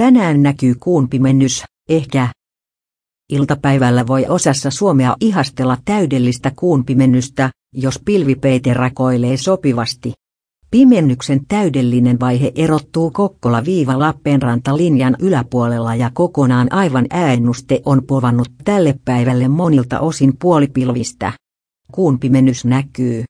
Tänään näkyy kuun pimennys, ehkä. Iltapäivällä voi osassa Suomea ihastella täydellistä kuun pimennystä, jos pilvipeite rakoilee sopivasti. Pimennyksen täydellinen vaihe erottuu Kokkola-Lappeenranta-linjan yläpuolella ja kokonaan aivan äännuste on povannut tälle päivälle monilta osin puolipilvistä. Kuun pimennys näkyy,